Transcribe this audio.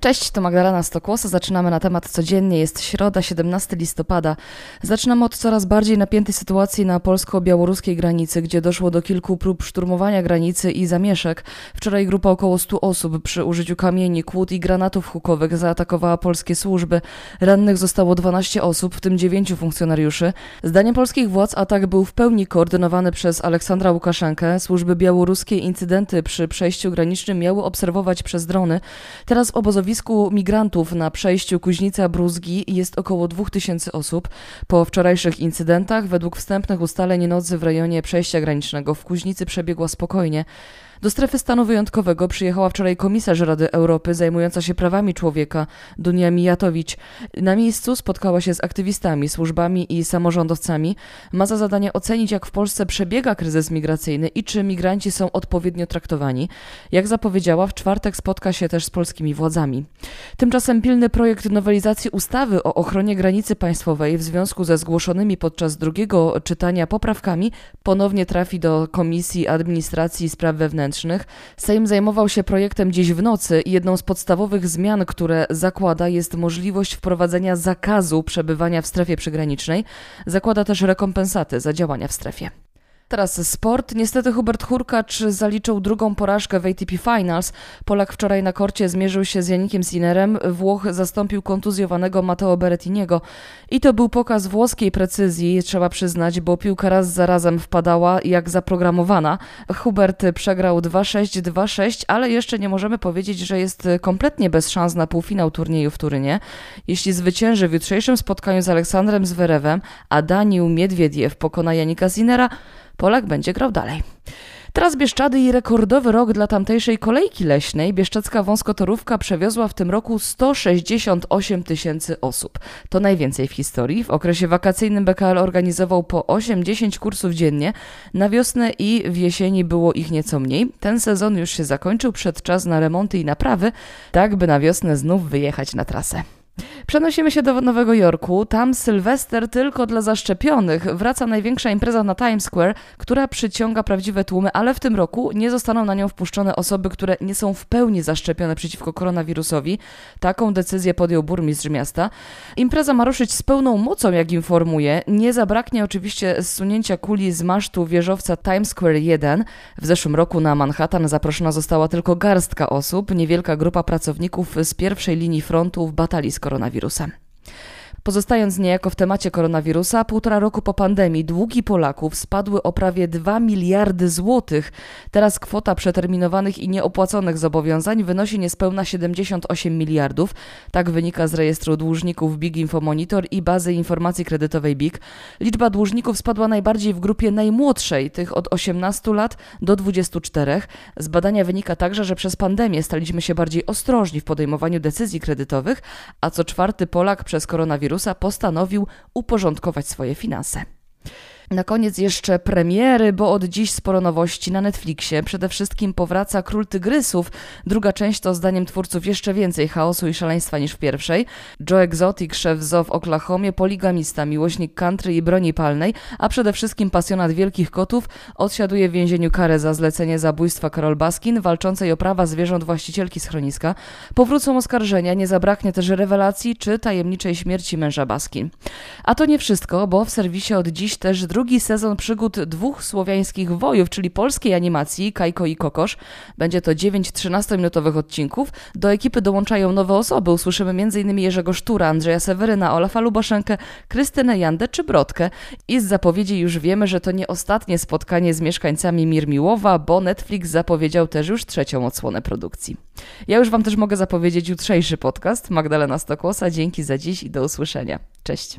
Cześć, to Magdalena Stokłosa. Zaczynamy na temat codziennie. Jest środa, 17 listopada. Zaczynamy od coraz bardziej napiętej sytuacji na polsko-białoruskiej granicy, gdzie doszło do kilku prób szturmowania granicy i zamieszek. Wczoraj grupa około 100 osób przy użyciu kamieni, kłód i granatów hukowych zaatakowała polskie służby. Rannych zostało 12 osób, w tym 9 funkcjonariuszy. Zdaniem polskich władz atak był w pełni koordynowany przez Aleksandra Łukaszenkę. Służby białoruskie incydenty przy przejściu granicznym miały obserwować przez drony. Teraz w obozowisku migrantów na przejściu Kuźnica-Bruzgi jest około 2000 osób. Po wczorajszych incydentach, według wstępnych ustaleń nocy w rejonie przejścia granicznego w Kuźnicy przebiegła spokojnie. Do strefy stanu wyjątkowego przyjechała wczoraj komisarz Rady Europy zajmująca się prawami człowieka, Dunia Mijatowicz. Na miejscu spotkała się z aktywistami, służbami i samorządowcami. Ma za zadanie ocenić, jak w Polsce przebiega kryzys migracyjny i czy migranci są odpowiednio traktowani. Jak zapowiedziała, w czwartek spotka się też z polskimi władzami. Tymczasem pilny projekt nowelizacji ustawy o ochronie granicy państwowej w związku ze zgłoszonymi podczas drugiego czytania poprawkami ponownie trafi do Komisji Administracji i Spraw Wewnętrznych Wewnętrznych. Sejm zajmował się projektem dziś w nocy i jedną z podstawowych zmian, które zakłada, jest możliwość wprowadzenia zakazu przebywania w strefie przygranicznej. Zakłada też rekompensaty za działania w strefie. Teraz sport. Niestety Hubert Hurkacz zaliczył drugą porażkę w ATP Finals. Polak wczoraj na korcie zmierzył się z Janikiem Sinnerem. Włoch zastąpił kontuzjowanego Matteo Berettiniego. I to był pokaz włoskiej precyzji, trzeba przyznać, bo piłka raz za razem wpadała jak zaprogramowana. Hubert przegrał 2-6, 2-6, ale jeszcze nie możemy powiedzieć, że jest kompletnie bez szans na półfinał turnieju w Turynie. Jeśli zwycięży w jutrzejszym spotkaniu z Aleksandrem Zwerewem, a Danił Miedwiediew pokona Janika Sinera, Polak będzie grał dalej. Teraz Bieszczady i rekordowy rok dla tamtejszej kolejki leśnej. Bieszczadzka wąskotorówka przewiozła w tym roku 168 tysięcy osób. To najwięcej w historii. W okresie wakacyjnym BKL organizował po 8-10 kursów dziennie. Na wiosnę i w jesieni było ich nieco mniej. Ten sezon już się zakończył, przed czas na remonty i naprawy, tak by na wiosnę znów wyjechać na trasę. Przenosimy się do Nowego Jorku. Tam Sylwester tylko dla zaszczepionych. Wraca największa impreza na Times Square, która przyciąga prawdziwe tłumy, ale w tym roku nie zostaną na nią wpuszczone osoby, które nie są w pełni zaszczepione przeciwko koronawirusowi. Taką decyzję podjął burmistrz miasta. Impreza ma ruszyć z pełną mocą, jak informuje. Nie zabraknie oczywiście zsunięcia kuli z masztu wieżowca Times Square 1. W zeszłym roku na Manhattan zaproszona została tylko garstka osób, niewielka grupa pracowników z pierwszej linii frontu w batalii z koronawirusem. Pozostając niejako w temacie koronawirusa, półtora roku po pandemii długi Polaków spadły o prawie 2 miliardy złotych. Teraz kwota przeterminowanych i nieopłaconych zobowiązań wynosi niespełna 78 miliardów. Tak wynika z rejestru dłużników Big Info Monitor i bazy informacji kredytowej BIG. Liczba dłużników spadła najbardziej w grupie najmłodszej, tych od 18 lat do 24. Z badania wynika także, że przez pandemię staliśmy się bardziej ostrożni w podejmowaniu decyzji kredytowych, a co czwarty Polak przez koronawirusa postanowił uporządkować swoje finanse. Na koniec jeszcze premiery, bo od dziś sporo nowości na Netflixie. Przede wszystkim powraca Król Tygrysów. Druga część to zdaniem twórców jeszcze więcej chaosu i szaleństwa niż w pierwszej. Joe Exotic, szef zoo w Oklahomie, poligamista, miłośnik country i broni palnej, a przede wszystkim pasjonat wielkich kotów, odsiaduje w więzieniu karę za zlecenie zabójstwa Karol Baskin, walczącej o prawa zwierząt właścicielki schroniska. Powrócą oskarżenia, nie zabraknie też rewelacji czy tajemniczej śmierci męża Baskin. A to nie wszystko, bo w serwisie od dziś też drugi drugi sezon przygód dwóch słowiańskich wojów, czyli polskiej animacji Kajko i Kokosz. Będzie to 9 13-minutowych odcinków. Do ekipy dołączają nowe osoby. Usłyszymy m.in. Jerzego Sztura, Andrzeja Seweryna, Olafa Lubaszenkę, Krystynę Jandę czy Brodkę. I z zapowiedzi już wiemy, że to nie ostatnie spotkanie z mieszkańcami Mirmiłowa, bo Netflix zapowiedział też już trzecią odsłonę produkcji. Ja już Wam też mogę zapowiedzieć jutrzejszy podcast. Magdalena Stokłosa, dzięki za dziś i do usłyszenia. Cześć.